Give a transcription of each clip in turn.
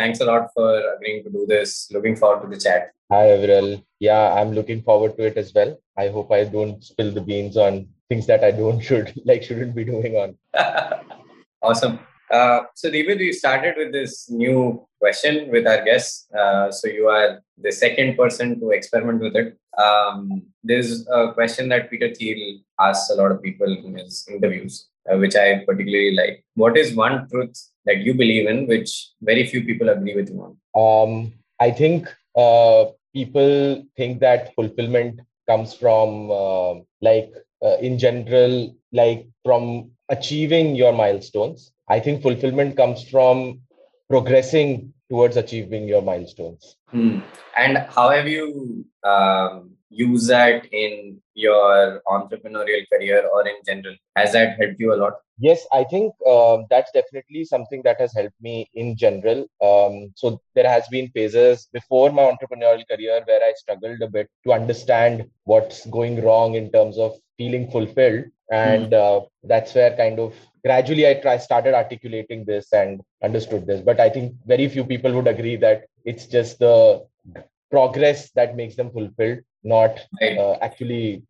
thanks a lot for agreeing to do this. Looking forward to the chat. Hi, Aviral. Yeah, I'm looking forward to it as well. I hope I don't spill the beans on things that I don't should like shouldn't be doing on. awesome. Uh, so, Deepit, we started with this new question with our guests. Uh, so, you are the second person to experiment with it. Um, there's a question that Peter Thiel asks a lot of people in his interviews, uh, which I particularly like. What is one truth that you believe in, which very few people agree with you on? Um, I think uh, people think that fulfillment comes from uh, like uh, in general like from achieving your milestones i think fulfillment comes from progressing towards achieving your milestones hmm. and how have you um, used that in your entrepreneurial career or in general? Has that helped you a lot? Yes i think uh, that's definitely something that has helped me in general. Um, so there has been phases before my entrepreneurial career where i struggled a bit to understand what's going wrong in terms of feeling fulfilled. And mm. uh, that's where kind of gradually i try started articulating this and understood this. But i think very few people would agree that it's just the progress that makes them fulfilled not right. uh, actually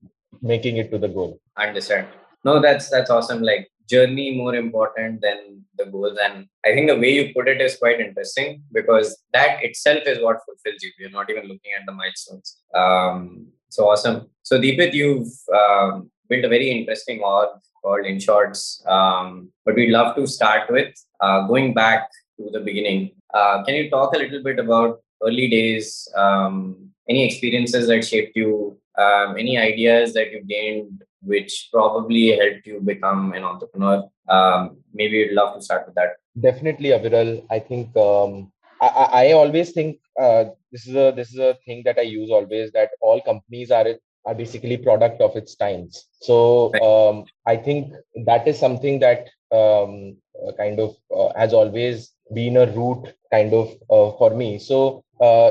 making it to the goal. Understand. No that's that's awesome. Like journey more important than the goals. And i think the way you put it is quite interesting because that itself is what fulfills you. You're not even looking at the milestones. Um, so awesome. So deepit you've um, built a very interesting org called InShorts um, but we'd love to start with uh, going back to the beginning. Uh, can you talk a little bit about early days um, any experiences that shaped you um, any ideas that you gained which probably helped you become an entrepreneur. Um, maybe you'd love to start with that. Definitely, Aviral. I think um, I, I, always think uh, this is a this is a thing that I use always that all companies are are basically product of its times. So um, I think that is something that um, uh, kind of uh, has always been a route kind of uh, for me. So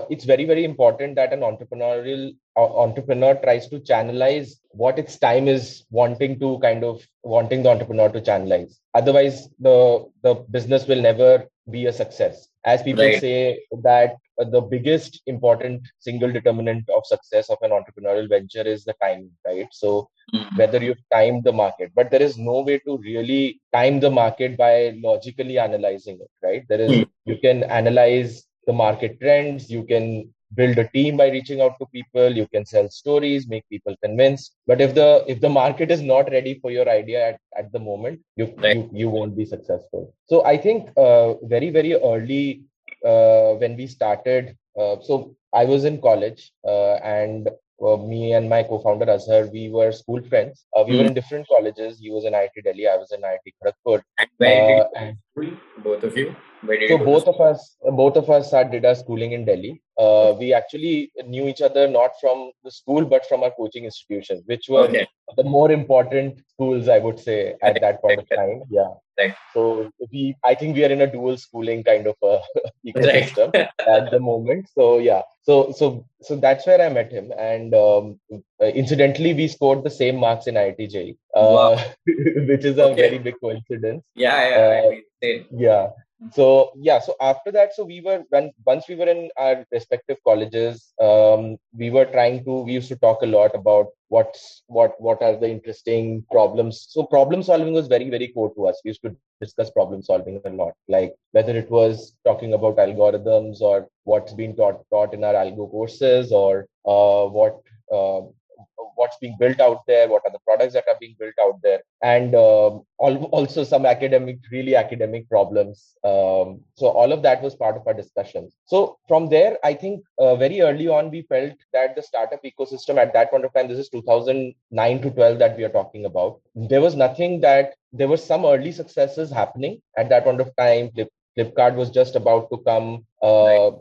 it's very very important that an entrepreneurial entrepreneur tries to channelize what its time is wanting to kind of wanting the entrepreneur to channelize otherwise the the business will never be a success as people right. say that the biggest important single determinant of success of an entrepreneurial venture is the time right so mm-hmm. whether you've timed the market but there is no way to really time the market by logically analyzing it right there is, mm-hmm. you can analyze the market trends you can build a team by reaching out to people you can sell stories make people convinced but if the if the market is not ready for your idea at, at the moment you, right. you you won't be successful so i think uh, very very early uh, when we started uh, so i was in college uh, and uh, me and my co-founder Azhar, we were school friends. Uh, we mm. were in different colleges. He was in IIT Delhi. I was in IIT Kharagpur. And where uh, and both of you? so both of us, both of us had did our schooling in Delhi. Uh, we actually knew each other not from the school but from our coaching institutions, which were okay. the more important schools, I would say, at that point of time. Yeah. Right. So we, I think we are in a dual schooling kind of a ecosystem at the moment. So yeah. So so so that's where I met him, and um, incidentally, we scored the same marks in IIT uh, wow. which is a okay. very big coincidence. Yeah, yeah, uh, yeah so yeah so after that so we were when once we were in our respective colleges um, we were trying to we used to talk a lot about what's what what are the interesting problems. So problem solving was very very core to us. We used to discuss problem solving a lot like whether it was talking about algorithms or what's been taught taught in our algo courses or uh, what uh, what's being built out there, what are the products that are being built out there, and um, also some academic, really academic problems. Um, so all of that was part of our discussions. So from there, I think uh, very early on we felt that the startup ecosystem at that point of time, this is 2009 to 12 that we are talking about. There was nothing that there were some early successes happening at that point of time. Flip, Flipkart was just about to come. Uh, right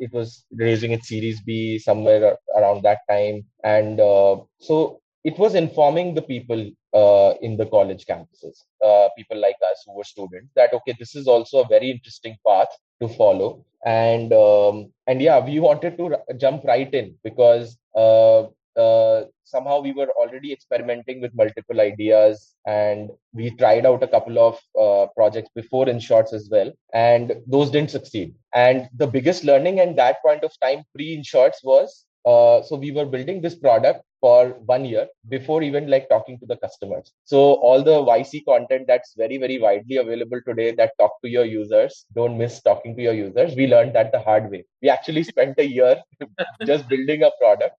it was raising its Series B somewhere around that time, and uh, so it was informing the people uh, in the college campuses, uh, people like us who were students, that okay, this is also a very interesting path to follow, and um, and yeah, we wanted to r- jump right in because uh, uh, somehow we were already experimenting with multiple ideas and we tried out a couple of uh, projects before in InShorts as well and those didn't succeed. And the biggest learning at that point of time pre InShorts was uh, so we were building this product for one year before even like talking to the customers. So all the yc content that's very very widely available today that talk to your users don't miss talking to your users. We learned that the hard way. We actually spent a year just building a product.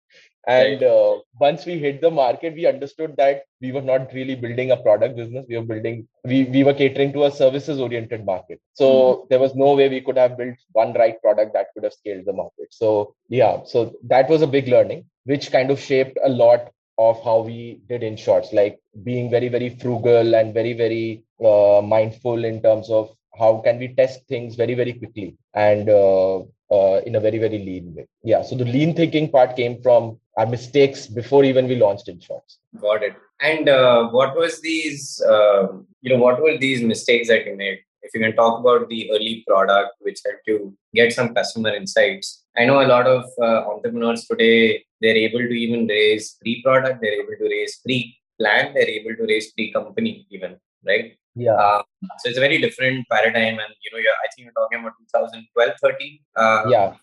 And uh, once we hit the market we understood that we were not really building a product business. We were building we, we were catering to a services oriented market. So mm-hmm. there was no way we could have built one right product that could have scaled the market. So yeah. So that was a big learning which kind of shaped a lot of how we did InShorts like being very very frugal and very very uh, mindful in terms of how can we test things very very quickly and uh, uh, in a very very lean way. Yeah so the lean thinking part came from our mistakes before even we launched InShorts got it. And uh, what was these um, you know what were these mistakes that you made if you can talk about the early product which helped to get some customer insights. I know a lot of uh, entrepreneurs today they're able to even raise pre-product they're able to raise pre-plan they're able to raise pre-company even right? Yeah. Uh, so it's a very different paradigm and you know i think you're talking about 2012 13 uh, yeah.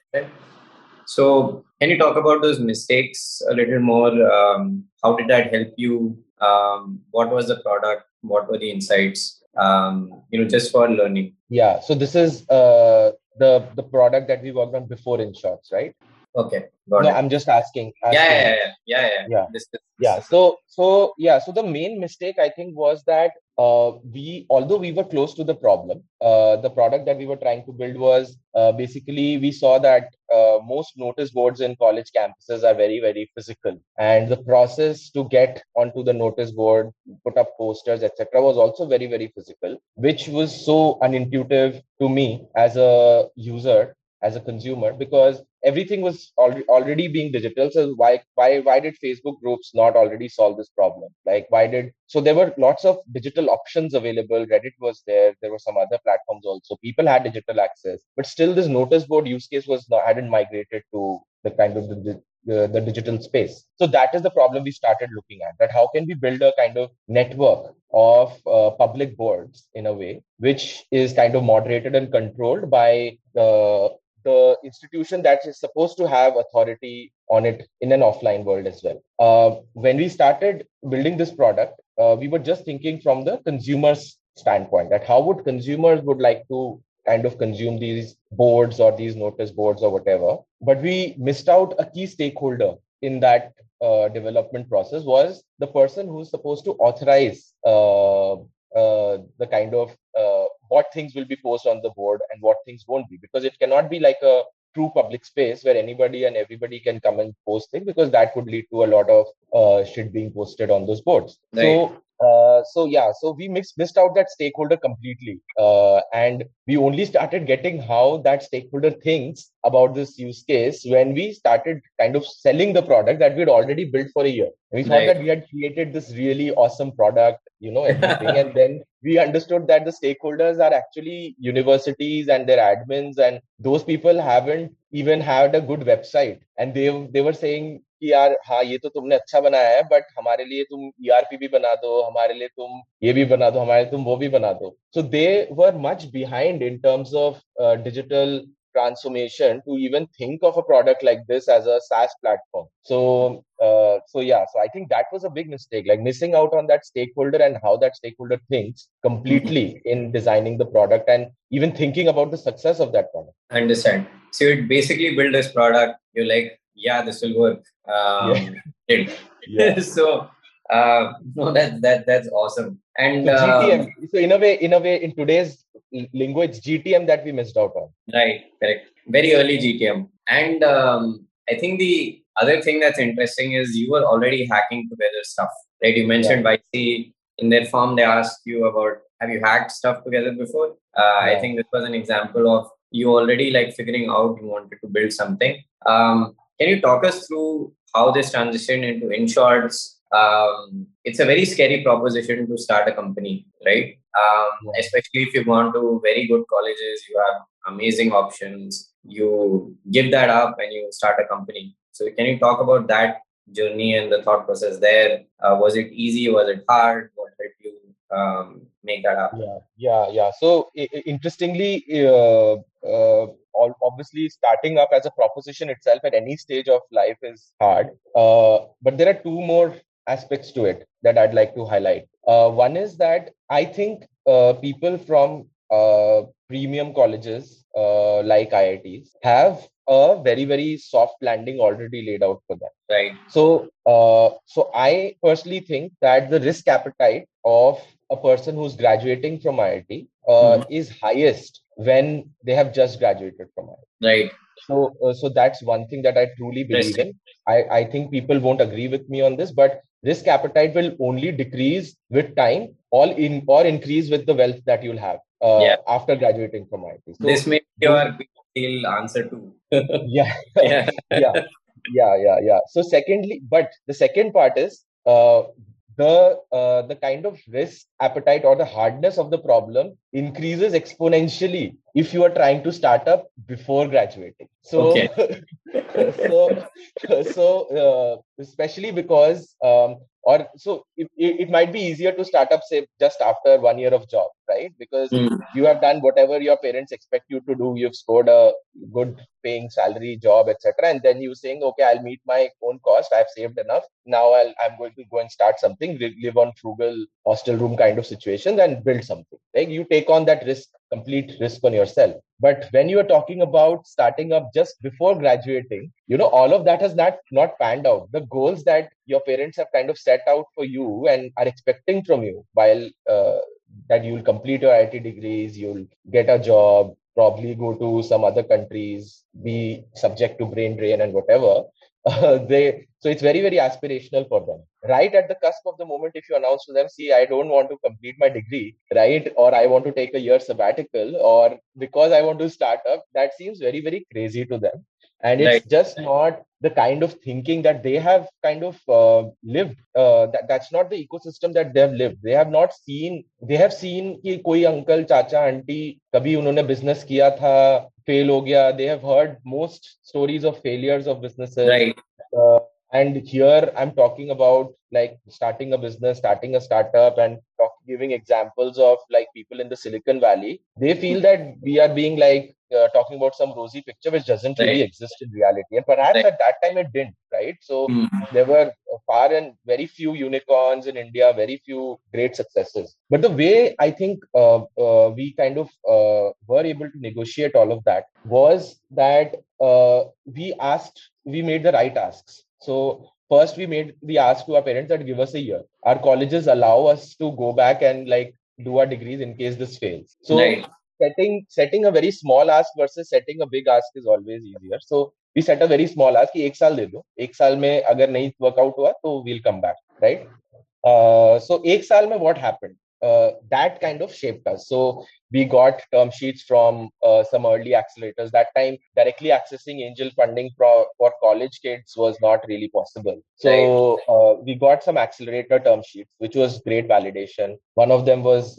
so can you talk about those mistakes a little more? Um, how did that help you? Um, what was the product? What were the insights um, you know just for learning. Yeah so this is uh, the the product that we worked on before InShorts right okay no, it. i'm just asking, asking. Yeah, yeah yeah yeah yeah yeah this, this, yeah so so yeah so the main mistake i think was that uh, we although we were close to the problem uh, the product that we were trying to build was uh, basically we saw that uh, most notice boards in college campuses are very very physical and the process to get onto the notice board put up posters etc was also very very physical which was so unintuitive to me as a user as a consumer because everything was already already being digital so why why why did facebook groups not already solve this problem? Like why did so there were lots of digital options available reddit was there there were some other platforms also people had digital access but still this notice board use case was not hadn't migrated to the kind of the, the, the digital space. So that is the problem we started looking at that how can we build a kind of network of uh, public boards in a way which is kind of moderated and controlled by the the institution that is supposed to have authority on it in an offline world as well. Uh, when we started building this product, uh, we were just thinking from the consumer's standpoint that how would consumers would like to kind of consume these boards or these notice boards or whatever. But we missed out a key stakeholder in that uh, development process was the person who's supposed to authorize uh, uh, the kind of what things will be posted on the board and what things won't be because it cannot be like a true public space where anybody and everybody can come and post things because that could lead to a lot of uh, shit being posted on those boards right. so uh, so yeah so we missed, missed out that stakeholder completely uh, and we only started getting how that stakeholder thinks about this use case when we started kind of selling the product that we had already built for a year and we thought right. that we had created this really awesome product you know everything and then we understood that the stakeholders are actually universities and their admins and those people haven't even had a good website. And they they were saying कि यार हाँ ये तो तुमने अच्छा बनाया है but हमारे लिए तुम ईआरपी भी बना दो, हमारे लिए तुम ये भी बना दो, हमारे तुम वो भी बना दो। So they were much behind in terms of digital transformation to even think of a product like this as a SaaS platform. So, uh, so yeah, so I think that was a big mistake, like missing out on that stakeholder and how that stakeholder thinks completely mm-hmm. in designing the product and even thinking about the success of that product. I understand. So you basically build this product. You're like, yeah, this will work. Um, yeah. yeah. so uh, no, that that that's awesome. And so GTM. Um, so in a way, in a way, in today's lingo, it's GTM that we missed out on. Right, correct. Very early GTM. And um, I think the other thing that's interesting is you were already hacking together stuff. Right? You mentioned yeah. YC in their form. They asked you about have you hacked stuff together before? Uh, yeah. I think this was an example of you already like figuring out you wanted to build something. Um, can you talk us through how this transitioned into InShorts? Um, it's a very scary proposition to start a company, right? Um, especially if you gone to very good colleges, you have amazing options. You give that up and you start a company. So, can you talk about that journey and the thought process there? Uh, was it easy? Was it hard? What helped you um, make that happen? Yeah, yeah, yeah. So I- interestingly, uh, uh, obviously starting up as a proposition itself at any stage of life is hard. Uh, but there are two more aspects to it that I'd like to highlight. Uh, one is that I think uh, people from uh, premium colleges uh, like IITs have a very very soft landing already laid out for them. Right. So uh, so I personally think that the risk appetite of a person who's graduating from IIT uh, mm-hmm. is highest when they have just graduated from IIT. Right. So uh, so that's one thing that I truly believe in. I, I think people won't agree with me on this, but risk appetite will only decrease with time, all in or increase with the wealth that you'll have uh, yeah. after graduating from IIT. So, this may be your answer too. yeah. yeah. yeah. Yeah. Yeah. Yeah. So secondly, but the second part is uh, the uh, the kind of risk appetite or the hardness of the problem increases exponentially if you are trying to start up before graduating. So okay. so so uh, especially because um, or so it, it might be easier to start up say just after one year of job right? Because mm. you have done whatever your parents expect you to do. You've scored a good paying salary job etc and then you saying okay i'll meet my own cost. I've saved enough. Now I'll, i'm going to go and start something live on frugal hostel room kind of situations and build something. Like you take on that risk complete risk on yourself. But when you are talking about starting up just before graduating you know all of that has not not panned out. The goals that your parents have kind of set out for you and are expecting from you while uh, that you'll complete your IT degrees, you'll get a job, probably go to some other countries, be subject to brain drain and whatever. Uh, they so it's very very aspirational for them. Right at the cusp of the moment, if you announce to them, see, I don't want to complete my degree, right, or I want to take a year sabbatical, or because I want to start up, that seems very very crazy to them and it's right. just not the kind of thinking that they have kind of uh, lived uh, that that's not the ecosystem that they have lived they have not seen they have seen कि कोई uncle चाचा aunty कभी उन्होंने business किया था fail हो गया they have heard most stories of failures of businesses right uh, and here i'm talking about like starting a business starting a startup and talk, giving examples of like people in the silicon valley they feel that we are being like uh, talking about some rosy picture which doesn't really exist in reality and perhaps right. at that time it didn't right so mm-hmm. there were far and very few unicorns in india very few great successes but the way i think uh, uh, we kind of uh, were able to negotiate all of that was that uh, we asked we made the right asks so first we made the ask to our parents that give us a year. Our colleges allow us to go back and like do our degrees in case this fails. So right setting setting a very small ask versus setting a big ask is always easier. So we set a very small ask कि एक साल दे दो एक साल में अगर नहीं workout हुआ तो we'll come back right uh, so एक साल में what happened uh, that kind of shaped us. So we got term sheets from uh, some early accelerators. That time, directly accessing angel funding for, for college kids was not really possible. So uh, we got some accelerator term sheets, which was great validation. One of them was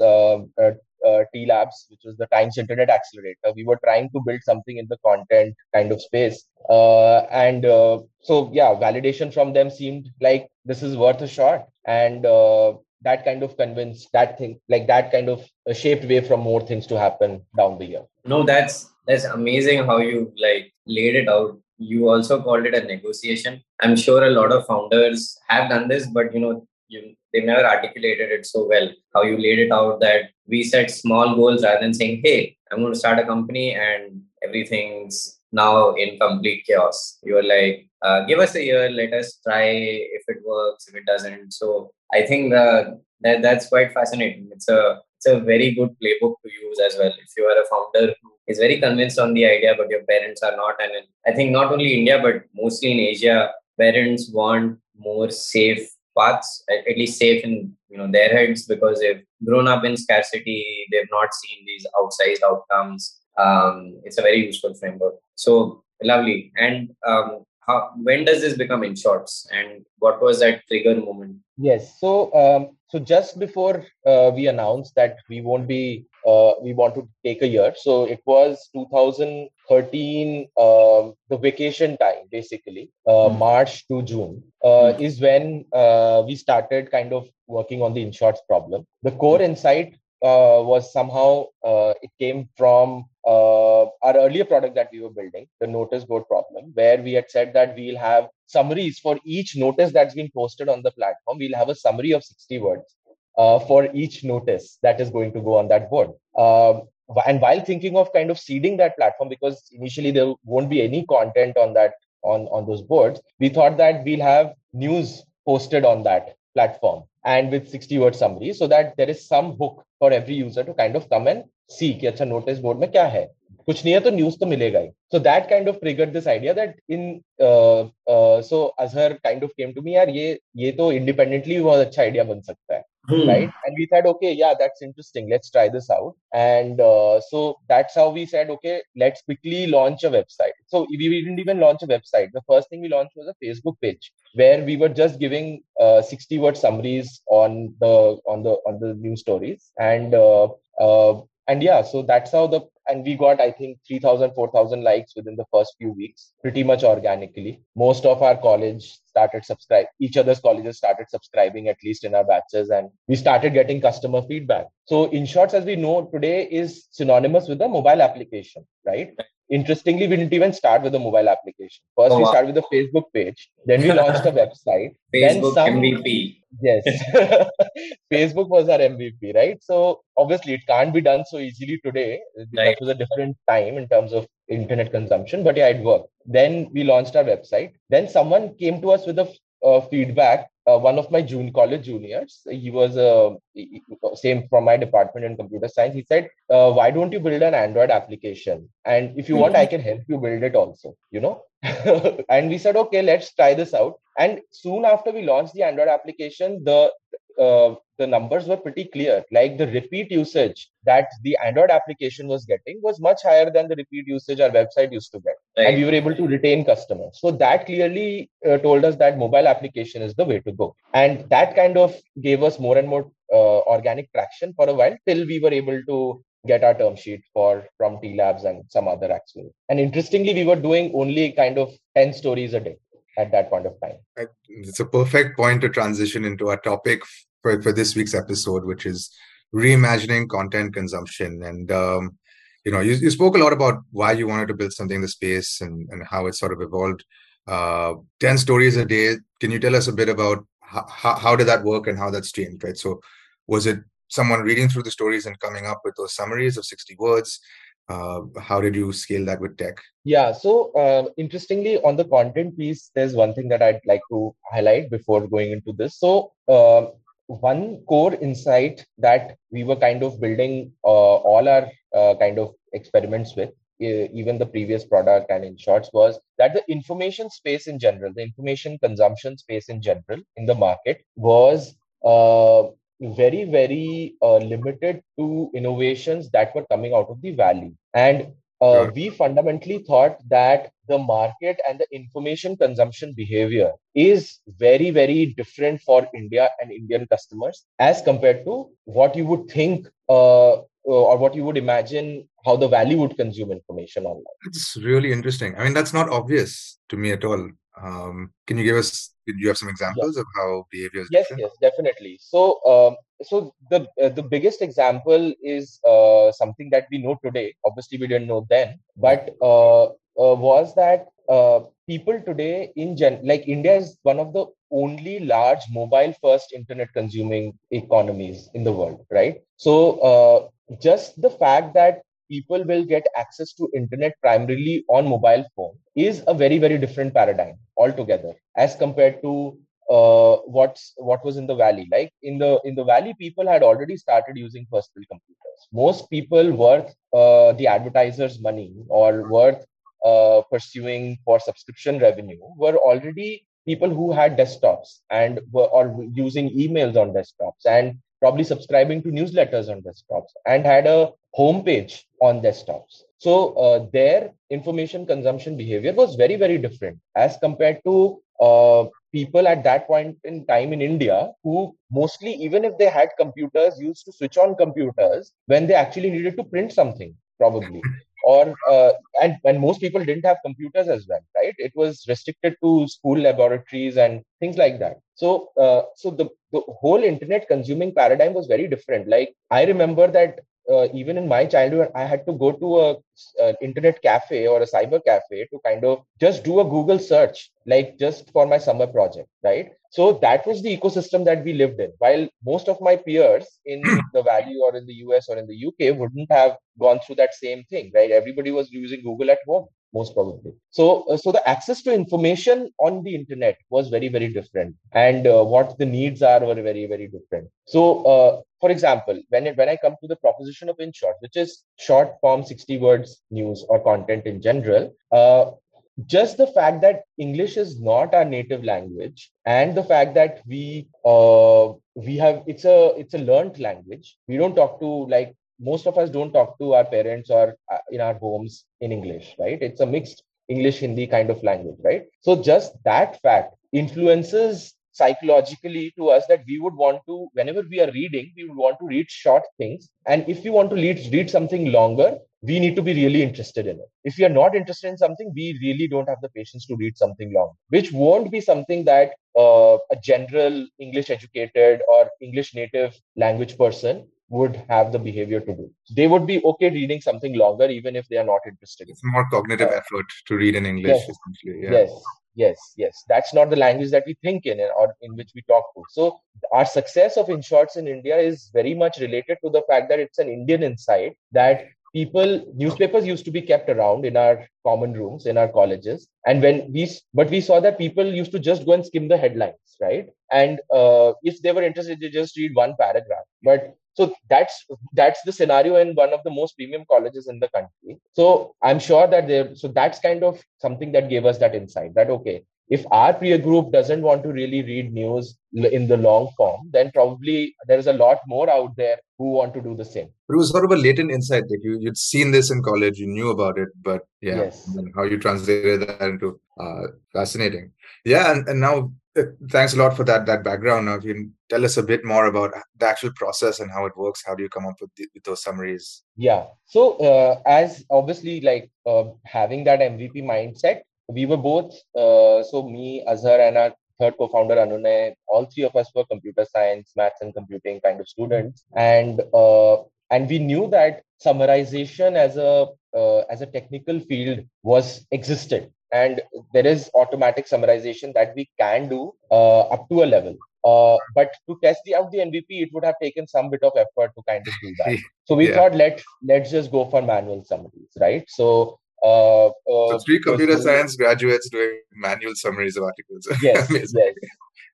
uh, T Labs, which was the Times Internet Accelerator. We were trying to build something in the content kind of space. Uh, and uh, so, yeah, validation from them seemed like this is worth a shot. And uh, that kind of convinced that thing like that kind of uh, shaped way from more things to happen down the year no that's that's amazing how you like laid it out you also called it a negotiation i'm sure a lot of founders have done this but you know you they never articulated it so well how you laid it out that we set small goals rather than saying hey i'm going to start a company and everything's now in complete chaos. You are like uh, give us a year let us try if it works if it doesn't. So i think that that's quite fascinating. It's a it's a very good playbook to use as well. If you are a founder who is very convinced on the idea but your parents are not and i think not only india but mostly in asia parents want more safe paths at least safe in you know their heads because they've grown up in scarcity they've not seen these outsized outcomes um, it's a very useful framework so lovely and um, how, when does this become InShorts and what was that trigger moment? Yes. So, um, so just before uh, we announced that we won't be, uh, we want to take a year. So it was 2013, um, the vacation time, basically, uh, mm. March to June, mm. is when uh, we started kind of working on the InShorts problem. The core insight uh, was somehow uh, it came from uh, our earlier product that we were building, the notice board problem, where we had said that we'll have summaries for each notice that's been posted on the platform. We'll have a summary of 60 words uh, for each notice that is going to go on that board. Um, and while thinking of kind of seeding that platform, because initially there won't be any content on that on on those boards, we thought that we'll have news posted on that platform and with 60 word summary so that there is some hook for every user to kind of come and see कि अच्छा notice board में क्या है कुछ नहीं है तो news तो मिलेगा ही kind of triggered this idea that in uh, uh, so Azhar kind of came to me यार ये ये तो independently बहुत अच्छा idea बन सकता है Hmm. right? And we said okay yeah that's interesting. Let's try this out. And uh, so that's how we said okay let's quickly launch a website. So we, didn't even launch a website. The first thing we launched was a facebook page where we were just giving uh, 60 word summaries on the on the on the news stories. And uh, uh and yeah so that's how the and we got i think 3000 4000 likes within the first few weeks pretty much organically. Most of our college started subscribe each other's colleges started subscribing at least in our batches and we started getting customer feedback. So InShorts as we know today is synonymous with a mobile application right interestingly, we didn't even start with a mobile application. First, oh, we wow. started with a Facebook page. Then we launched a website. Facebook then some, MVP. Yes. Facebook was our MVP, right? So obviously, it can't be done so easily today. Right. That was a different time in terms of internet consumption, but yeah, it worked. Then we launched our website. Then someone came to us with a uh, feedback uh, one of my June college juniors, he was uh, same from my department in computer science. He said, uh, "Why don't you build an Android application? And if you mm-hmm. want, I can help you build it also." You know. and we said, "Okay, let's try this out." And soon after we launched the Android application, the uh, the numbers were pretty clear. Like the repeat usage that the Android application was getting was much higher than the repeat usage our website used to get. Right. And we were able to retain customers. So that clearly uh, told us that mobile application is the way to go. And that kind of gave us more and more uh, organic traction for a while till we were able to get our term sheet for from T Labs and some other actually. And interestingly, we were doing only kind of 10 stories a day at that point of time. It's a perfect point to transition into our topic for, for this week's episode, which is reimagining content consumption. And, um, you know, you, you spoke a lot about why you wanted to build something in the space and, and how it sort of evolved. Uh, 10 stories a day. Can you tell us a bit about how, how, did that work and how that's changed, right? So was it someone reading through the stories and coming up with those summaries of 60 words? Uh, how did you scale that with tech? Yeah, so uh, interestingly, on the content piece, there's one thing that I'd like to highlight before going into this. So, uh, one core insight that we were kind of building uh, all our uh, kind of experiments with even the previous product and InShorts was that the information space in general the information consumption space in general in the market was uh, very very uh, limited to innovations that were coming out of the valley. And uh, we fundamentally thought that the market and the information consumption behavior is very very different for india and indian customers as compared to what you would think uh, or what you would imagine how the valley would consume information online. It's really interesting. I mean that's not obvious to me at all. Um, can you give us? Do you have some examples yeah. of how behavior is yes, different? Yes, definitely. So, um, so the uh, the biggest example is uh, something that we know today. Obviously, we didn't know then, but uh, uh was that uh, people today in gen like India is one of the only large mobile first internet consuming economies in the world, right? So, uh, just the fact that people will get access to internet primarily on mobile phone is a very very different paradigm altogether as compared to uh, what's what was in the valley. Like in the in the valley people had already started using personal computers. Most people worth uh, the advertisers money or worth uh, pursuing for subscription revenue were already people who had desktops and were or using emails on desktops and probably subscribing to newsletters on desktops and had a homepage on desktops. So uh, their information consumption behavior was very, very different as compared to uh, people at that point in time in India who mostly, even if they had computers, used to switch on computers when they actually needed to print something, probably. Or uh, and and most people didn't have computers as well, right? It was restricted to school laboratories and things like that. So, uh, so the the whole internet consuming paradigm was very different. Like I remember that uh, even in my childhood, I had to go to a, a, internet cafe or a cyber cafe to kind of just do a Google search, like just for my summer project, right? So that was the ecosystem that we lived in. While most of my peers in the Valley or in the US or in the UK wouldn't have gone through that same thing, right? Everybody was using Google at home most probably so uh, so the access to information on the internet was very very different and uh, what the needs are were very very different so uh, for example when it, when i come to the proposition of in short which is short form 60 words news or content in general uh, just the fact that english is not our native language and the fact that we uh, we have it's a it's a learned language we don't talk to like most of us don't talk to our parents or uh, in our homes in English, right? It's a mixed English Hindi kind of language, right? So just that fact influences psychologically to us that we would want to, whenever we are reading, we would want to read short things. And if we want to read, read something longer, we need to be really interested in it. If we are not interested in something, we really don't have the patience to read something long, which won't be something that uh, a general English educated or English native language person would have the behavior to do. They would be okay reading something longer, even if they are not interested. It's more cognitive uh, effort to read in English, yes, essentially. Yeah. Yes, yes, yes. That's not the language that we think in or in which we talk to. So our success of InShorts in India is very much related to the fact that it's an Indian insight that people newspapers used to be kept around in our common rooms in our colleges and when we but we saw that people used to just go and skim the headlines right and uh, if they were interested they just read one paragraph but so that's that's the scenario in one of the most premium colleges in the country so i'm sure that there so that's kind of something that gave us that insight that okay if our peer group doesn't want to really read news in the long form, then probably there is a lot more out there who want to do the same. But it was sort of a latent insight that you you'd seen this in college, you knew about it, but yeah, yes. how you translated that into uh, fascinating. Yeah, and, and now thanks a lot for that that background. Now, if you can tell us a bit more about the actual process and how it works, how do you come up with, the, with those summaries? Yeah. So uh, as obviously like uh, having that MVP mindset, we were both uh, so me, Azhar, and our third co-founder Anunay, all three of us were computer science, maths, and computing kind of students, and uh, and we knew that summarization as a uh, as a technical field was existed and there is automatic summarization that we can do uh, up to a level. Uh, but to test the out the MVP, it would have taken some bit of effort to kind of do that. So we yeah. thought let let's just go for manual summaries, right? So uh, uh, so three computer science graduates doing manual summaries of articles. Yes, yes,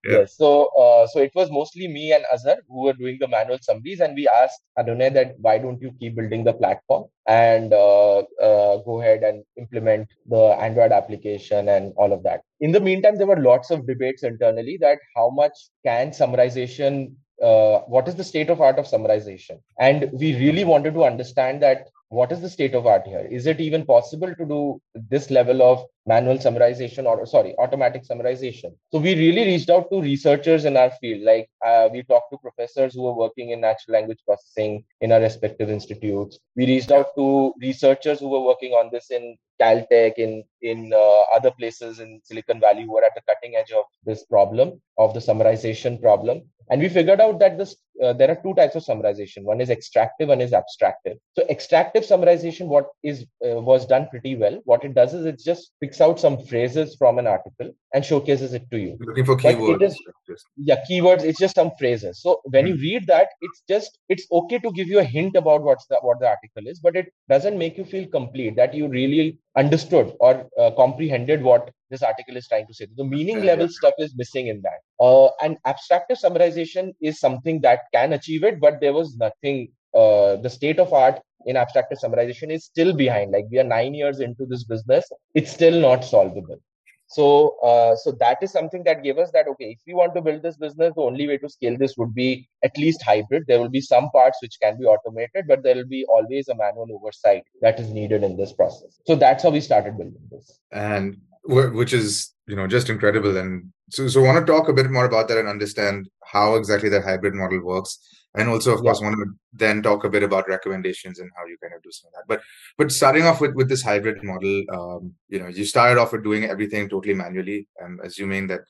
yeah. yes. So, uh, so it was mostly me and Azhar who were doing the manual summaries, and we asked Anunay that why don't you keep building the platform and uh, uh, go ahead and implement the Android application and all of that. In the meantime, there were lots of debates internally that how much can summarization uh, what is the state of art of summarization and we really wanted to understand that what is the state of art here is it even possible to do this level of manual summarization or sorry automatic summarization. So we really reached out to researchers in our field. Like uh, we talked to professors who are working in natural language processing in our respective institutes. We reached out to researchers who were working on this in caltech in in uh, other places in silicon valley who are at the cutting edge of this problem of the summarization problem. And we figured out that this uh, there are two types of summarization. One is extractive one is abstractive. So extractive summarization what is uh, was done pretty well. What it does is it just picks out some phrases from an article and showcases it to you looking for keywords is, yeah keywords it's just some phrases so when mm-hmm. you read that it's just it's okay to give you a hint about what's the what the article is but it doesn't make you feel complete that you really understood or uh, comprehended what this article is trying to say. The meaning yeah, level yeah. stuff is missing in that. Uh, and abstractive summarization is something that can achieve it, but there was nothing. Uh, the state of art in abstractive summarization is still behind. Like we are nine years into this business, it's still not solvable. So, uh, so that is something that gave us that okay, if we want to build this business, the only way to scale this would be at least hybrid. There will be some parts which can be automated, but there will be always a manual oversight that is needed in this process. So that's how we started building this. And which is you know just incredible and so so want to talk a bit more about that and understand how exactly that hybrid model works and also of yeah. course want to then talk a bit about recommendations and how you kind of do some of that but but starting off with with this hybrid model um, you know you started off with doing everything totally manually i'm assuming that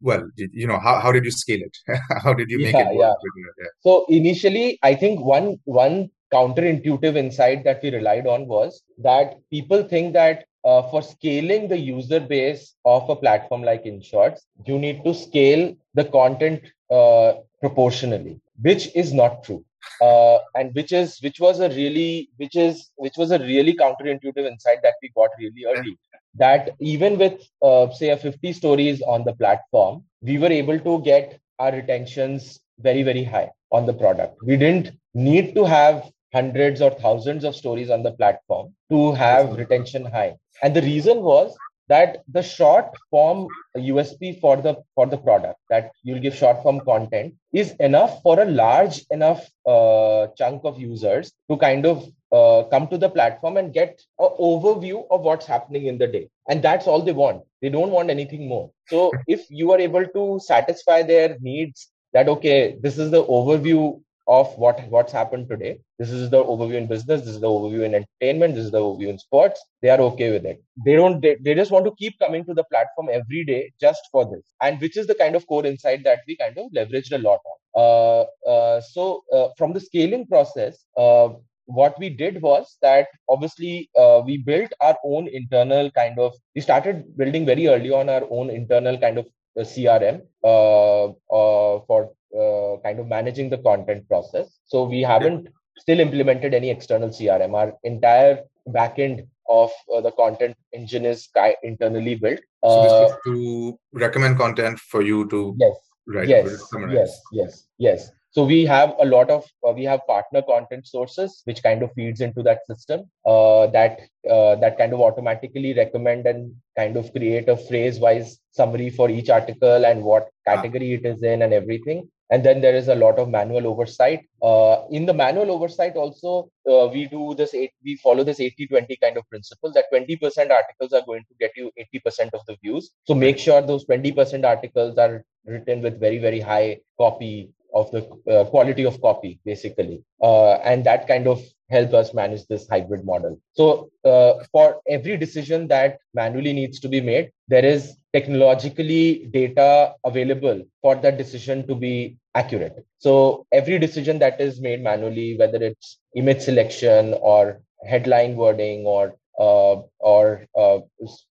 well you know how, how did you scale it how did you make yeah, it work yeah. so initially i think one one counterintuitive insight that we relied on was that people think that uh, for scaling the user base of a platform like InShorts, you need to scale the content uh, proportionally, which is not true. Uh, and which is which was a really which is which was a really counterintuitive insight that we got really early that even with uh, say a 50 stories on the platform we were able to get our retentions very very high on the product. We didn't need to have hundreds or thousands of stories on the platform to have retention high. And the reason was that the short form usp for the for the product that you'll give short form content is enough for a large enough uh, chunk of users to kind of uh, come to the platform and get an overview of what's happening in the day. And that's all they want. They don't want anything more. So if you are able to satisfy their needs that okay this is the overview of what what's happened today. This is the overview in business. This is the overview in entertainment. This is the overview in sports. They are okay with it. They don't. They, they just want to keep coming to the platform every day just for this, and which is the kind of core insight that we kind of leveraged a lot on. Uh, uh, so uh, from the scaling process, uh, what we did was that obviously uh, we built our own internal kind of we started building very early on our own internal kind of uh, crm uh, uh, for uh, kind of managing the content process. So we haven't still implemented any external CRM. Our entire backend of uh, the content engine is internally built. so this is uh, to recommend content for you to yes, write yes, yes, yes, yes. So we have a lot of uh, we have partner content sources which kind of feeds into that system uh, that uh, that kind of automatically recommend and kind of create a phrase wise summary for each article and what category it is in and everything. And then there is a lot of manual oversight. Uh, in the manual oversight also uh, we do this eight, we follow this 80 20 kind of principle that 20% articles are going to get you 80% of the views. So make sure those 20% articles are written with very very high copy of the uh, quality of copy basically. Uh, and that kind of help us manage this hybrid model. So uh, for every decision that manually needs to be made there is technologically data available for that decision to be accurate. So every decision that is made manually whether it's image selection or headline wording or or uh,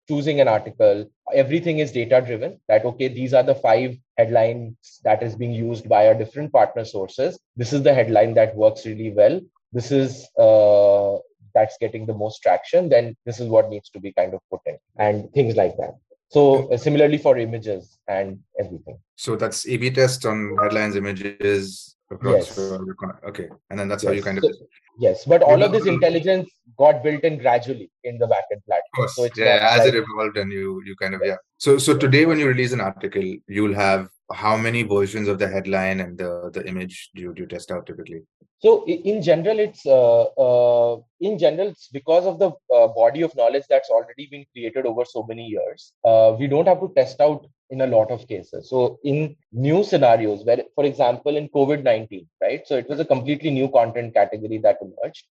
choosing an article everything is data driven that okay these are the five headlines that is being used by our different partner sources. This is the headline that works really well. This is uh, that's getting the most traction then this is what needs to be kind of put in and things like that. So uh, similarly for images and everything. So that's a b test on headlines images across yes. okay. And then that's yes. how you kind of so, yes but all of this intelligence got built in gradually in the backend platform. So it's yeah as like, it evolved and you you kind of yeah. So so today when you release an article you'll have how many versions of the headline and the the image do you, do you test out typically? So in general it's uh, uh, in general it's because of the uh, body of knowledge that's already been created over so many years uh, we don't have to test out in a lot of cases. So in new scenarios where for example in covid-19 right? So it was a completely new content category that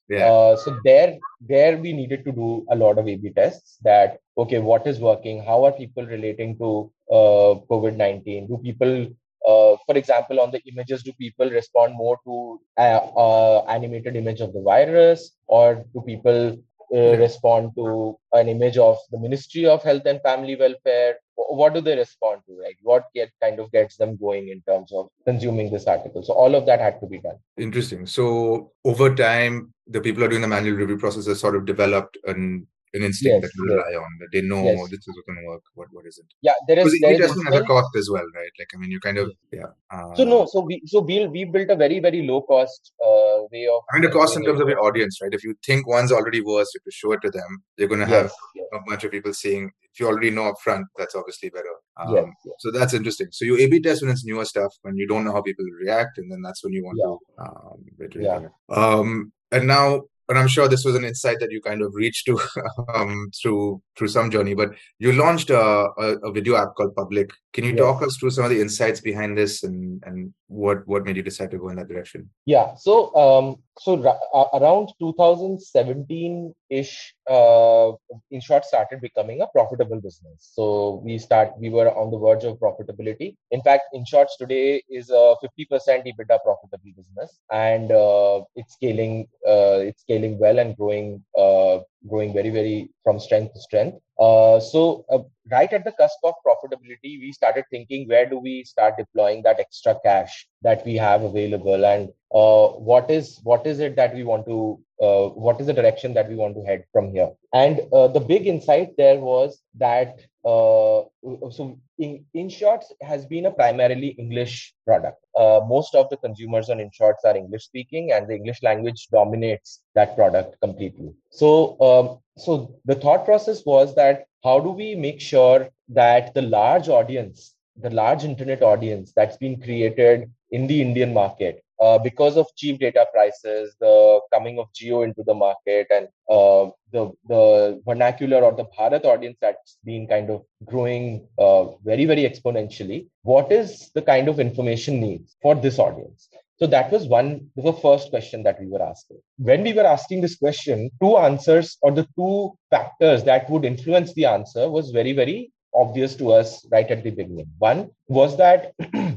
yeah. Uh, so there there we needed to do a lot of a b tests that okay what is working? How are people relating to uh, covid-19 do people uh, for example on the images do people respond more to uh, uh animated image of the virus? Or do people uh, respond to an image of the ministry of health and family welfare what do they respond to like what get kind of gets them going in terms of consuming this article? So all of that had to be done. Interesting. So over time the people are doing the manual review process has sort of developed an an instinct Yes, that you yes. rely on that they know Yes. this is going to work what what isn't Yeah, there is because there A/B is testing has a cost as well right like i mean you kind of yeah uh, So no, so we so we we built a very very low cost uh, way of. I mean, the cost in terms of your audience, right? If you think one's already worse, if you show it to them, you're going to have a bunch of people seeing. If you already know upfront, that's obviously better. Um, yes, yes. So that's interesting. So you A/B test when it's newer stuff, when you don't know how people react, and then that's when you want to um, get rid of it. Um, and now, and I'm sure this was an insight that you kind of reached to um, through through some journey. But you launched a, a, a video app called Public. Can you Yes. talk us through some of the insights behind this, and and what what made you decide to go in that direction? Yeah. So, um, so ra- uh, around 2017 ish, uh, InShorts started becoming a profitable business. So we start, we were on the verge of profitability. In fact, InShorts today is a 50% EBITDA profitable business, and uh, it's scaling, uh, it's scaling well and growing, uh, growing very, very from strength to strength. Uh, so uh, right at the cusp of profitability, we started thinking, where do we start deploying that extra cash that we have available, and uh, what is what is it that we want to uh, what is the direction that we want to head from here? And uh, the big insight there was that uh, so in InShorts has been a primarily English product. Uh, most of the consumers on InShorts are English speaking, and the English language dominates that product completely. So um, so the thought process was that how do we make sure that the large audience the large internet audience that's been created in the indian market uh, because of cheap data prices the coming of Jio into the market and uh, the the vernacular or the bharat audience that's been kind of growing uh, very very exponentially what is the kind of information needs for this audience so that was one, the first question that we were asking. When we were asking this question, two answers or the two factors that would influence the answer was very, very obvious to us right at the beginning. One was that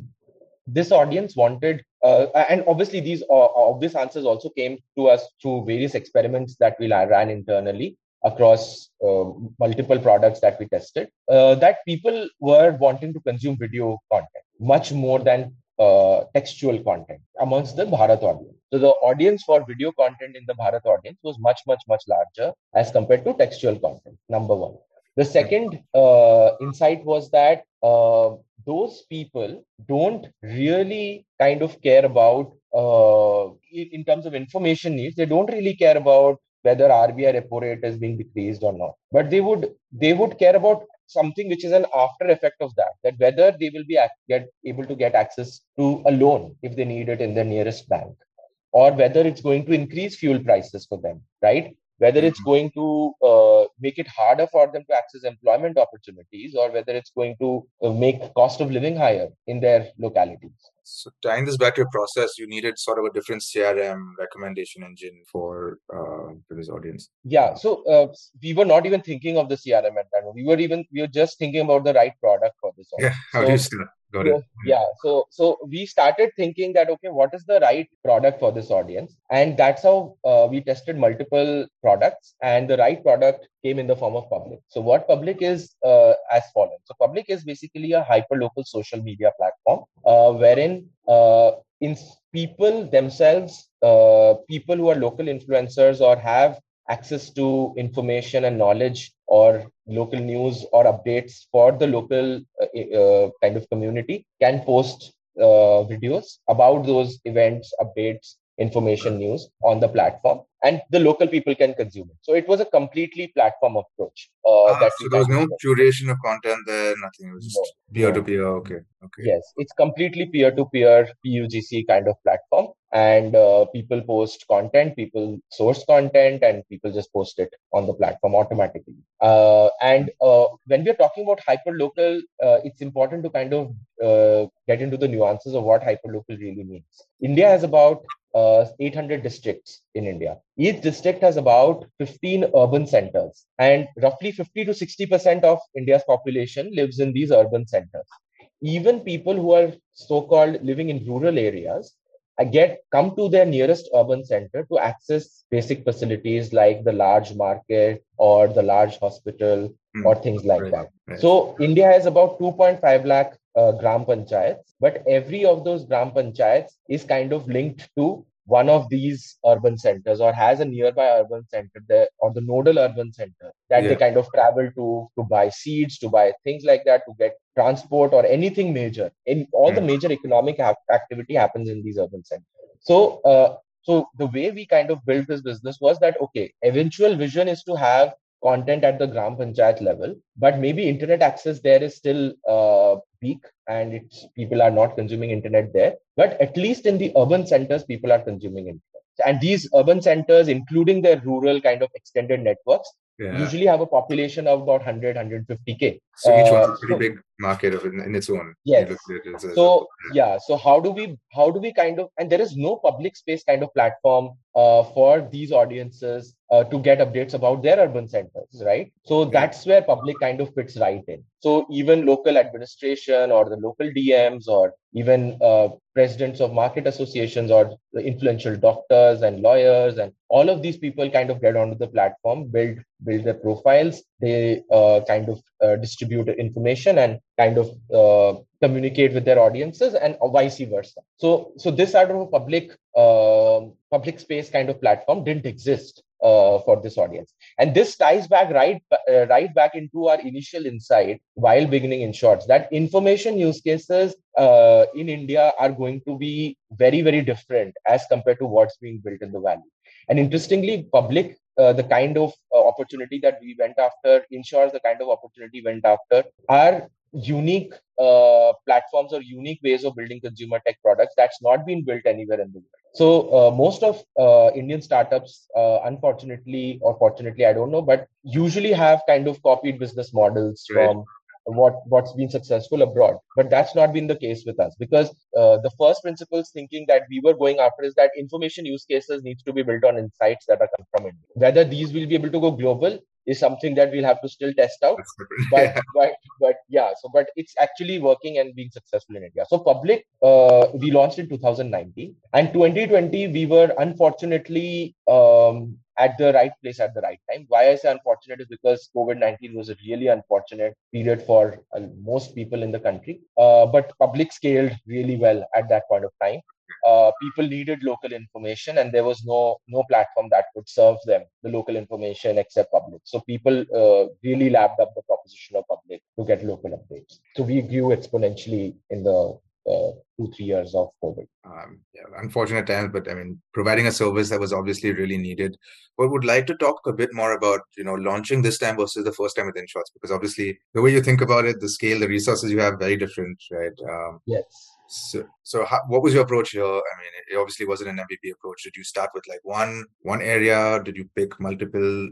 this audience wanted, uh, and obviously these uh, obvious answers also came to us through various experiments that we ran internally across uh, multiple products that we tested, uh, that people were wanting to consume video content much more than uh, textual content amongst the Bharat audience. So the audience for video content in the Bharat audience was much, much, much larger as compared to textual content. Number one. The second uh, insight was that uh, those people don't really kind of care about, uh, in, terms of information needs, they don't really care about whether RBI repo rate is being decreased or not. But they would they would care about something which is an after effect of that that whether they will be get able to get access to a loan if they need it in their nearest bank or whether it's going to increase fuel prices for them right whether it's going to uh, make it harder for them to access employment opportunities or whether it's going to uh, make cost of living higher in their localities so tying this back to your process, you needed sort of a different CRM recommendation engine for uh, for this audience. Yeah. So uh, we were not even thinking of the CRM at that. We were even we were just thinking about the right product for this. Audience. Yeah. How so, do you start? Got it. Yeah. So so we started thinking that okay, what is the right product for this audience, and that's how uh, we tested multiple products, and the right product came in the form of Public. So what Public is uh, as follows. So Public is basically a hyper local social media platform uh, wherein uh, in people themselves, uh, people who are local influencers or have access to information and knowledge or local news or updates for the local uh, uh, kind of community can post uh, videos about those events, updates, information news on the platform and the local people can consume it. So it was a completely platform approach. Uh, ah, so there was no curation of content there, nothing. It was just peer to peer. Okay. Okay. Yes, it's completely peer to peer PUGC kind of platform. And uh, people post content, people source content, and people just post it on the platform automatically. Uh, and uh, when we're talking about hyper local, uh, it's important to kind of uh, get into the nuances of what hyper local really means. India has about uh, 800 districts in India. Each district has about 15 urban centers, and roughly 50 to 60 percent of India's population lives in these urban centers. Even people who are so-called living in rural areas get come to their nearest urban center to access basic facilities like the large market or the large hospital mm, or things like right, that. Right. So India has about 2.5 lakh uh, gram panchayats, but every of those gram panchayats is kind of linked to one of these urban centers or has a nearby urban center there or the nodal urban center that yeah. they kind of travel to to buy seeds to buy things like that to get transport or anything major in all mm. the major economic activity happens in these urban centers so uh, so the way we kind of built this business was that okay eventual vision is to have content at the gram panchayat level but maybe internet access there is still uh, weak and it's people are not consuming internet there but at least in the urban centers people are consuming internet. And these urban centers including their rural kind of extended networks yeah. usually have a population of about 100 150k so each one a uh, pretty so, big market of in, in its own yes so yeah. so how do we how do we kind of and there is no public space kind of platform uh, for these audiences uh, to get updates about their urban centers right so yeah. that's where public kind of fits right in so even local administration or the local dms or even uh, presidents of market associations or the influential doctors and lawyers and all of these people kind of get onto the platform build build their profiles they uh, kind of uh, distribute information and kind of uh, communicate with their audiences and vice versa. So so this sort of public uh, public space kind of platform didn't exist uh, for this audience. And this ties back right uh, right back into our initial insight while beginning InShorts that information use cases in india are going to be very very different as compared to what's being built in the valley. And interestingly public uh, the kind of uh, opportunity that we went after ensures the kind of opportunity went after are unique uh, platforms or unique ways of building consumer tech products that's not been built anywhere in the world so uh, most of uh, Indian startups, uh, unfortunately or fortunately, I don't know, but usually have kind of copied business models right. from what what's been successful abroad. But that's not been the case with us because uh, the first principles thinking that we were going after is that information use cases needs to be built on insights that are come from India. Whether these will be able to go global is something that we'll have to still test out. But, yeah. but but yeah, so but it's actually working and being successful in India. So public, uh, we launched in 2019, and 2020 we were unfortunately um, at the right place at the right time. Why I say unfortunate is because COVID 19 was a really unfortunate period for uh, most people in the country. Uh, but public scaled really well at that point of time uh, people needed local information and there was no no platform that could serve them the local information except public so people uh, really lapped up the proposition of public to get local updates so we grew exponentially in the uh, two three years of covid. Um, yeah, unfortunate times but i mean providing a service that was obviously really needed. But would like to talk a bit more about you know launching this time versus the first time with InShorts because obviously the way you think about it the scale the resources you have very different right? Um, yes so, so how, what was your approach here? I mean, it obviously wasn't an MVP approach. Did you start with like one one area? Did you pick multiple?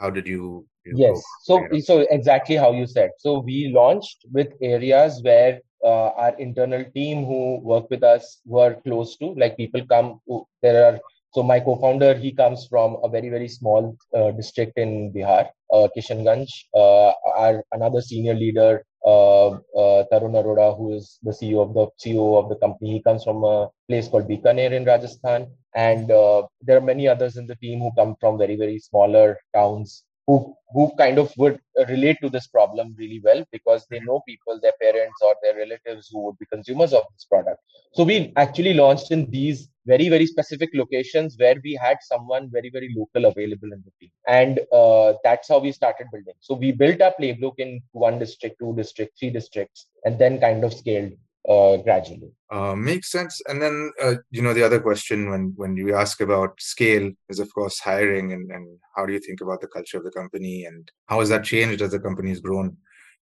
How did you? you yes. So, so exactly how you said. So we launched with areas where uh, our internal team who work with us were close to. Like people come. there are. So my co-founder, he comes from a very very small uh, district in Bihar, uh, Kishanganj. Uh, our another senior leader Tarun Arora, who is the CEO of the CEO of the company. He comes from a place called Bikaner in Rajasthan, and uh, there are many others in the team who come from very very smaller towns who who kind of would relate to this problem really well because they know people, their parents or their relatives who would be consumers of this product. So we actually launched in these very very specific locations where we had someone very very local available in the team, and uh, that's how we started building. So we built our playbook in one district, two districts, three districts, and then kind of scaled uh, gradually. Uh, makes sense. And then, uh, you know, the other question when when you ask about scale is, of course, hiring and, and how do you think about the culture of the company and how has that changed as the company has grown?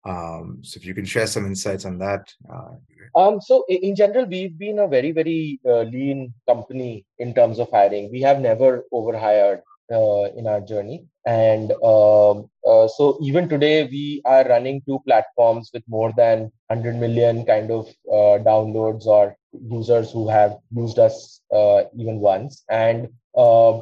Um, so if you can share some insights on that. Uh, um, so in general, we've been a very, very uh, lean company in terms of hiring. We have never overhired uh, in our journey. And um, uh, so even today, we are running two platforms with more than 100 million kind of uh, downloads or users who have used us uh, even once. And uh,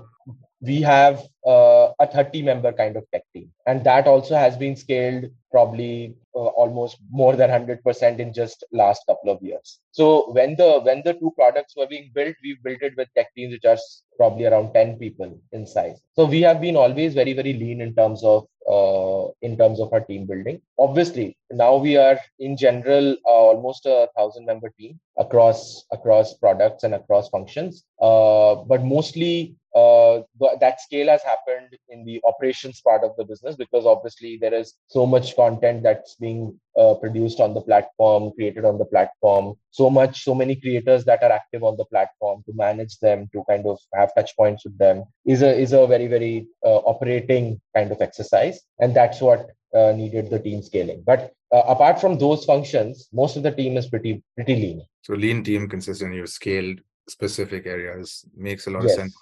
we have uh, a 30 member kind of tech team. And that also has been scaled probably uh, almost more than 100% in just last couple of years. So when the when the two products were being built, we built it with tech teams which are probably around 10 people in size. So we have been always very very lean in terms of uh, in terms of our team building. Obviously, now we are in general uh, almost a thousand member team across across products and across functions. Uh, but mostly uh, that scale has happened in the operations part of the business because obviously there is so much content that's being uh, produced on the platform created on the platform. So much so many creators that are active on the platform to manage them to kind of have touch points with them is a is a very very uh, operating kind of exercise. And that's what uh, needed the team scaling. But uh, apart from those functions most of the team is pretty pretty lean. So lean team consistently you've scaled specific areas. Makes a lot yes. of sense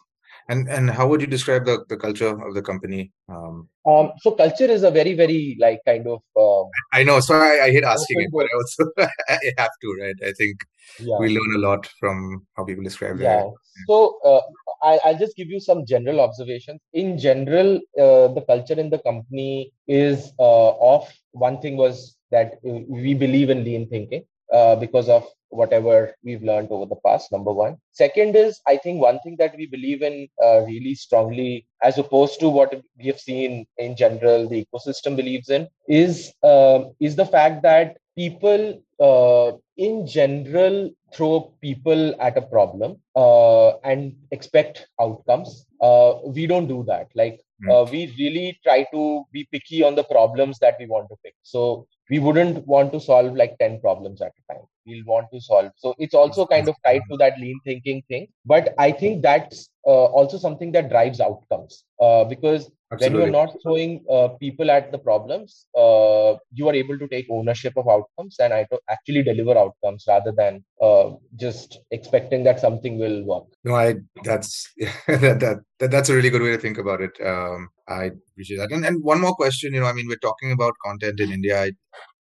and and how would you describe the, the culture of the company? Um, um, so culture is a very very like kind of. Um, I know, so I, I hate asking it, but I also I have to, right? I think yeah. we learn a lot from how people describe yeah. it. So uh, I, I'll just give you some general observations. In general, uh, the culture in the company is uh, off. One thing was that we believe in lean thinking uh, because of whatever we've learned over the past number one. Second is i think one thing that we believe in uh, really strongly as opposed to what we have seen in general the ecosystem believes in is uh, is the fact that people uh, in general throw people at a problem uh, and expect outcomes. Uh, we don't do that. Like hmm. uh, we really try to be picky on the problems that we want to pick. So we wouldn't want to solve like 10 problems at a time we'll want to solve. So it's also kind of tied to that lean thinking thing. But i think that's uh, also something that drives outcomes. Uh, because Absolutely. when you're not throwing uh, people at the problems uh, you are able to take ownership of outcomes and I actually deliver outcomes rather than uh, just expecting that something will work. No i that's that, that, that that's a really good way to think about it. Um, i appreciate that. And, and one more question you know i mean we're talking about content in india. I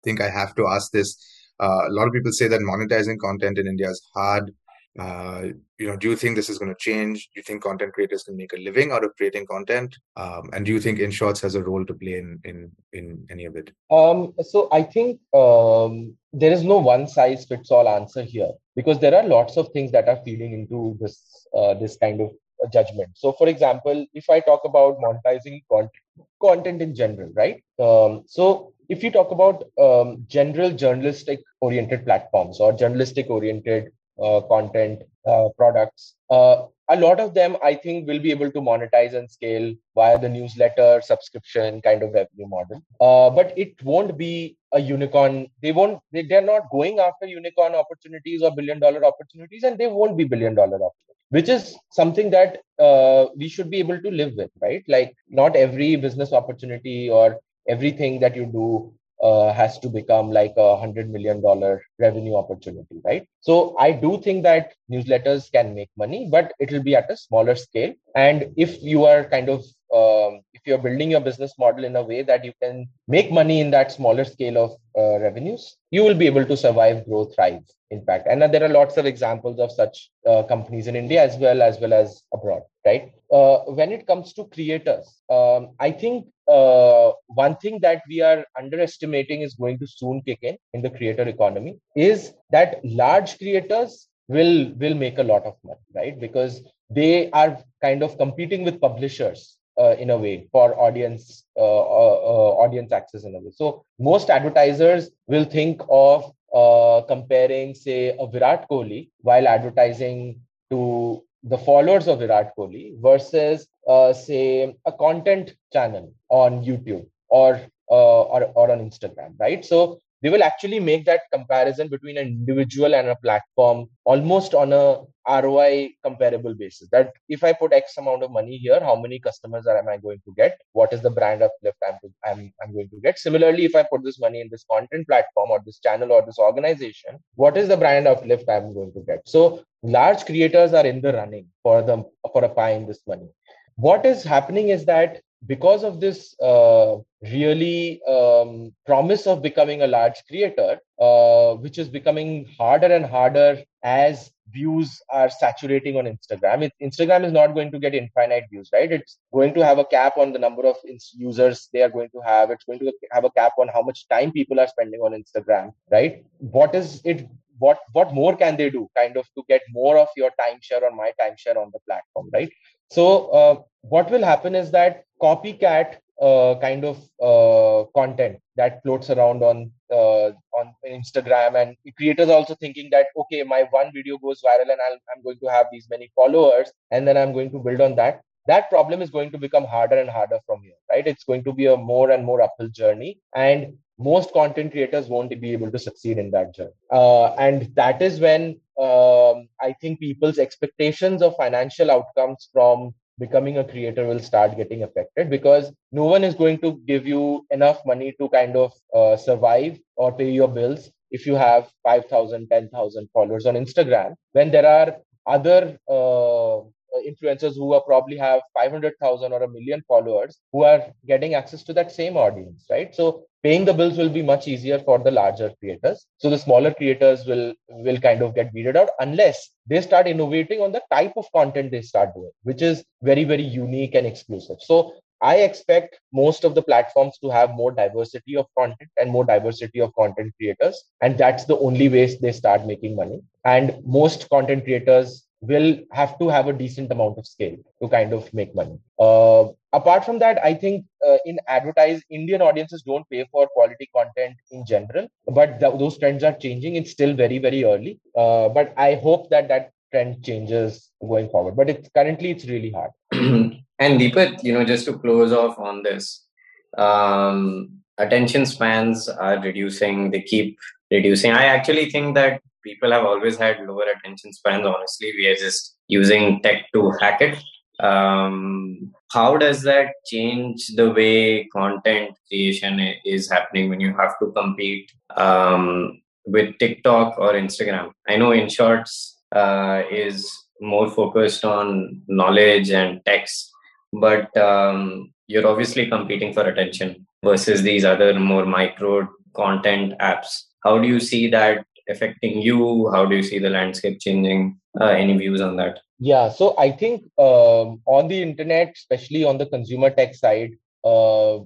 think i have to ask this uh, a lot of people say that monetizing content in india is hard. Uh, you know do you think this is going to change? Do you think content creators can make a living out of creating content? Um, and do you think InShorts has a role to play in in in any of it? Um, so i think um, there is no one size fits all answer here because there are lots of things that are feeding into this uh, this kind of judgment. So for example if i talk about monetizing content content in general right? Um, so if you talk about um, general journalistic oriented platforms or journalistic oriented uh, content uh, products. Uh, a lot of them, I think, will be able to monetize and scale via the newsletter subscription kind of revenue model. but it won't be a unicorn. They won't. They, they're not going after unicorn opportunities or billion dollar opportunities, and they won't be billion dollar opportunities which is something that uh, we should be able to live with right like not every business opportunity or everything that you do uh, has to become like a hundred million dollar revenue opportunity, right? So I do think that newsletters can make money, but it will be at a smaller scale. And if you are kind of um, if you're building your business model in a way that you can make money in that smaller scale of uh, revenues, you will be able to survive, grow, thrive. In fact, and there are lots of examples of such uh, companies in India as well as well as abroad. Right? Uh, when it comes to creators, um, I think uh, one thing that we are underestimating is going to soon kick in in the creator economy is that large creators will will make a lot of money right because they are kind of competing with publishers uh, in a way for audience uh, uh, uh audience access in a way so most advertisers will think of uh, comparing say a virat kohli while advertising to the followers of Virat Kohli versus, uh, say, a content channel on YouTube or, or or on Instagram, right? So they will actually make that comparison between an individual and a platform almost on a ROI comparable basis. That if I put X amount of money here, how many customers am I going to get? What is the brand uplift I'm, I'm, I'm going to get? Similarly, if I put this money in this content platform or this channel or this organization, what is the brand uplift I'm going to get? So large creators are in the running for them for a pie in this money. What is happening is that because of this uh, really um, promise of becoming a large creator, uh, which is becoming harder and harder as views are saturating on Instagram. It, Instagram is not going to get infinite views, right? It's going to have a cap on the number of users they are going to have. It's going to have a cap on how much time people are spending on Instagram, right? What is it? What what more can they do, kind of, to get more of your timeshare or my timeshare on the platform, right? So uh, what will happen is that copycat uh, kind of uh, content that floats around on uh, on Instagram, and creators also thinking that okay, my one video goes viral and i am going to have these many followers, and then I'm going to build on that. That problem is going to become harder and harder from here, right? It's going to be a more and more uphill journey, and most content creators won't be able to succeed in that journey. Uh, and that is when um, I think people's expectations of financial outcomes from becoming a creator will start getting affected because no one is going to give you enough money to kind of uh, survive or pay your bills if you have 5000 10000 followers on instagram. When there are other uh, Uh, influencers who are probably have 500000 or a million followers who are getting access to that same audience right? So paying the bills will be much easier for the larger creators. So the smaller creators will will kind of get weeded out unless they start innovating on the type of content they start doing which is very very unique and exclusive. So i expect most of the platforms to have more diversity of content and more diversity of content creators and that's the only way they start making money. And most content creators will have to have a decent amount of scale to kind of make money. Uh, apart from that, I think uh, in advertise, Indian audiences don't pay for quality content in general, but th- those trends are changing. It's still very, very early, uh, but I hope that that trend changes going forward. But it's currently it's really hard. and Deepit, you know, just to close off on this, um, attention spans are reducing. They keep reducing. I actually think that people have always had lower attention spans. Honestly, we are just using tech to hack it. Um, how does that change the way content creation is happening when you have to compete um, with TikTok or Instagram? I know InShorts uh, is more focused on knowledge and text, but um, you're obviously competing for attention versus these other more micro content apps. How do you see that affecting you? How do you see the landscape changing? Uh, any views on that? Yeah, so I think um, on the internet, especially on the consumer tech side, uh,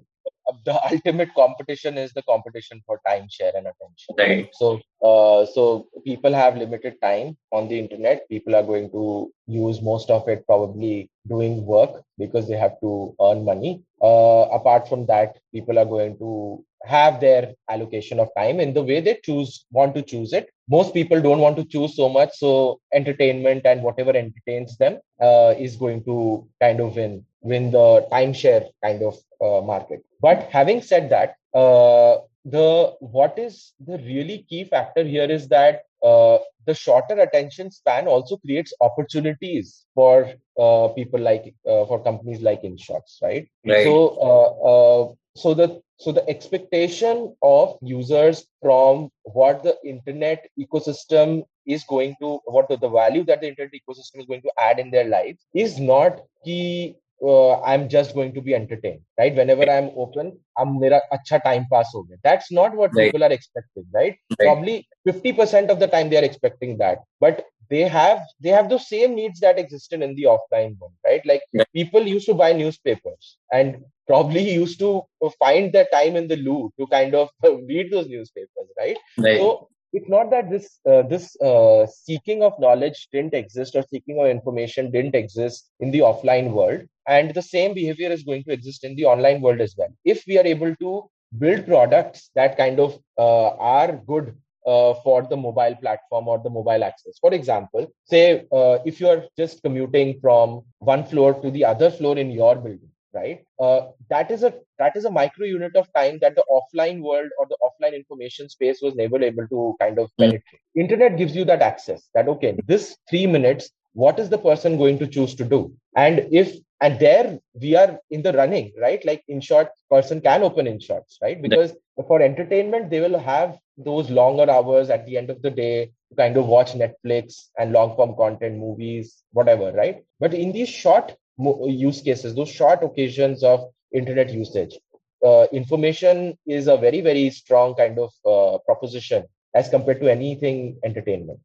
the ultimate competition is the competition for time share and attention right so uh, so people have limited time on the internet people are going to use most of it probably doing work because they have to earn money uh, apart from that people are going to have their allocation of time in the way they choose want to choose it most people don't want to choose so much so entertainment and whatever entertains them uh, is going to kind of win win the timeshare kind of uh, market but having said that uh, the what is the really key factor here is that uh, the shorter attention span also creates opportunities for uh, people like uh, for companies like InShorts, right? right. So, uh, uh, so the so the expectation of users from what the internet ecosystem is going to what the, the value that the internet ecosystem is going to add in their lives is not key uh, I'm just going to be entertained, right? Whenever I'm open, I'm mera acha time pass ho That's not what right. people are expecting, right? right? Probably 50% of the time they are expecting that. But they have they have those same needs that existed in the offline world, right? Like people used to buy newspapers and probably used to find their time in the loo to kind of read those newspapers, right? right. So it's not that this uh, this uh, seeking of knowledge didn't exist or seeking of information didn't exist in the offline world and the same behavior is going to exist in the online world as well if we are able to build products that kind of uh, are good uh, for the mobile platform or the mobile access. For example, say uh, if you are just commuting from one floor to the other floor in your building, right? Uh, that is a that is a micro unit of time that the offline world or the offline information space was never able to kind of hmm. penetrate. Mm. internet gives you that access that okay this 3 minutes what is the person going to choose to do? And if and there we are in the running right? Like in short, person can open InShorts, right. Because for entertainment they will have those longer hours at the end of the day to kind of watch netflix and long form content movies whatever right? But in these short use cases, those short occasions of internet usage. Uh, information is a very, very strong kind of uh, proposition as compared to anything entertainment.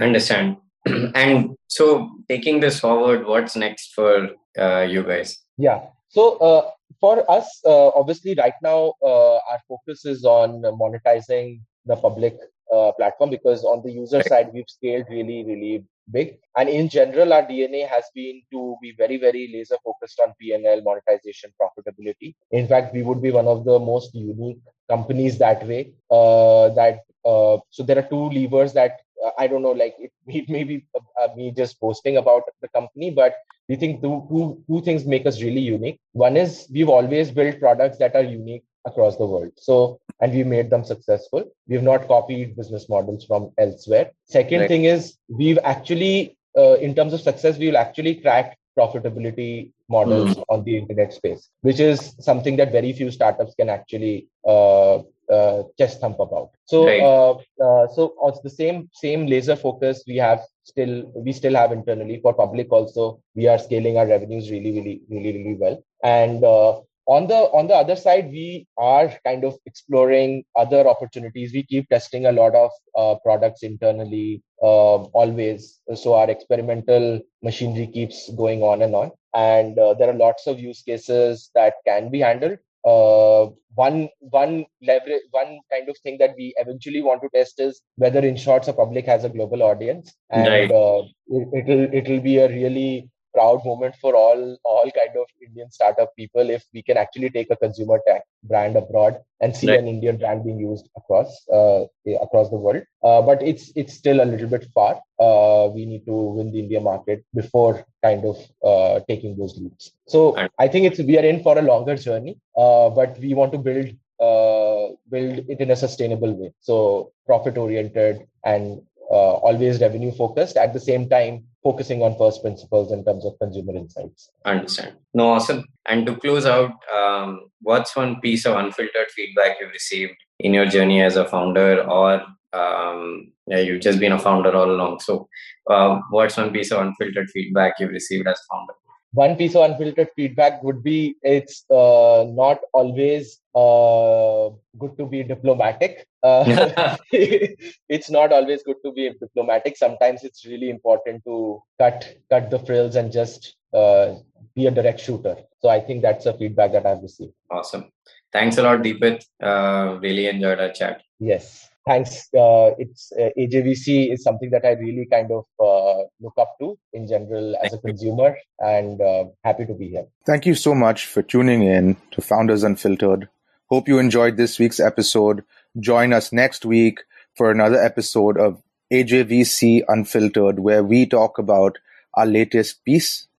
Understand. and so taking this forward, what's next for uh, you guys? Yeah. So uh, for us, uh, obviously, right now uh, our focus is on monetizing the public uh, platform because on the user side we've scaled really, really big. And in general, our DNA has been to be very, very laser focused on PNL, monetization, profitability. In fact, we would be one of the most unique companies that way. Uh, that uh, so there are two levers that uh, I don't know, like it, it may be uh, me just boasting about the company, but we think two, two, two things make us really unique. One is we've always built products that are unique across the world. So, and we made them successful. We've not copied business models from elsewhere. Second right. thing is we've actually, uh, in terms of success, we'll actually crack profitability models mm. on the internet space, which is something that very few startups can actually uh, uh, chest thump about. So, right. uh, uh, so it's the same same laser focus we have still we still have internally for public. Also, we are scaling our revenues really, really, really, really well. And uh, on the on the other side, we are kind of exploring other opportunities. We keep testing a lot of uh, products internally, uh, always. So our experimental machinery keeps going on and on. And there are lots of use cases that can be handled uh, one one leverage one kind of thing that we eventually want to test is whether InShorts a public has a global audience and right. uh, it, it'll it'll be a really proud moment for all all kind of Indian startup people if we can actually take a consumer tech brand abroad and see right. an Indian brand being used across uh, across the world. Uh, but it's it's still a little bit far. Uh, we need to win the India market before kind of uh, taking those leaps. So right. I think it's we are in for a longer journey, uh, but we want to build uh, build it in a sustainable way. So profit oriented and always revenue focused. At the same time, focusing on first principles in terms of consumer insights. Understand. No, awesome. And to close out, um, what's one piece of unfiltered feedback you've received in your journey as a founder, or um, yeah, you've just been a founder all along? So, uh, what's one piece of unfiltered feedback you've received as founder? One piece of unfiltered feedback would be it's uh, not always uh, good to be diplomatic. Uh, it's not always good to be diplomatic. Sometimes it's really important to cut cut the frills and just uh, be a direct shooter. So I think that's a feedback that I've received. Awesome. Thanks a lot, Deepit. Uh, really enjoyed our chat. Yes thanks. Uh, it's uh, AJVC is something that I really kind of uh, look up to in general as a consumer, and uh, happy to be here. Thank you so much for tuning in to Founders Unfiltered. Hope you enjoyed this week's episode. Join us next week for another episode of AJVC Unfiltered, where we talk about our latest piece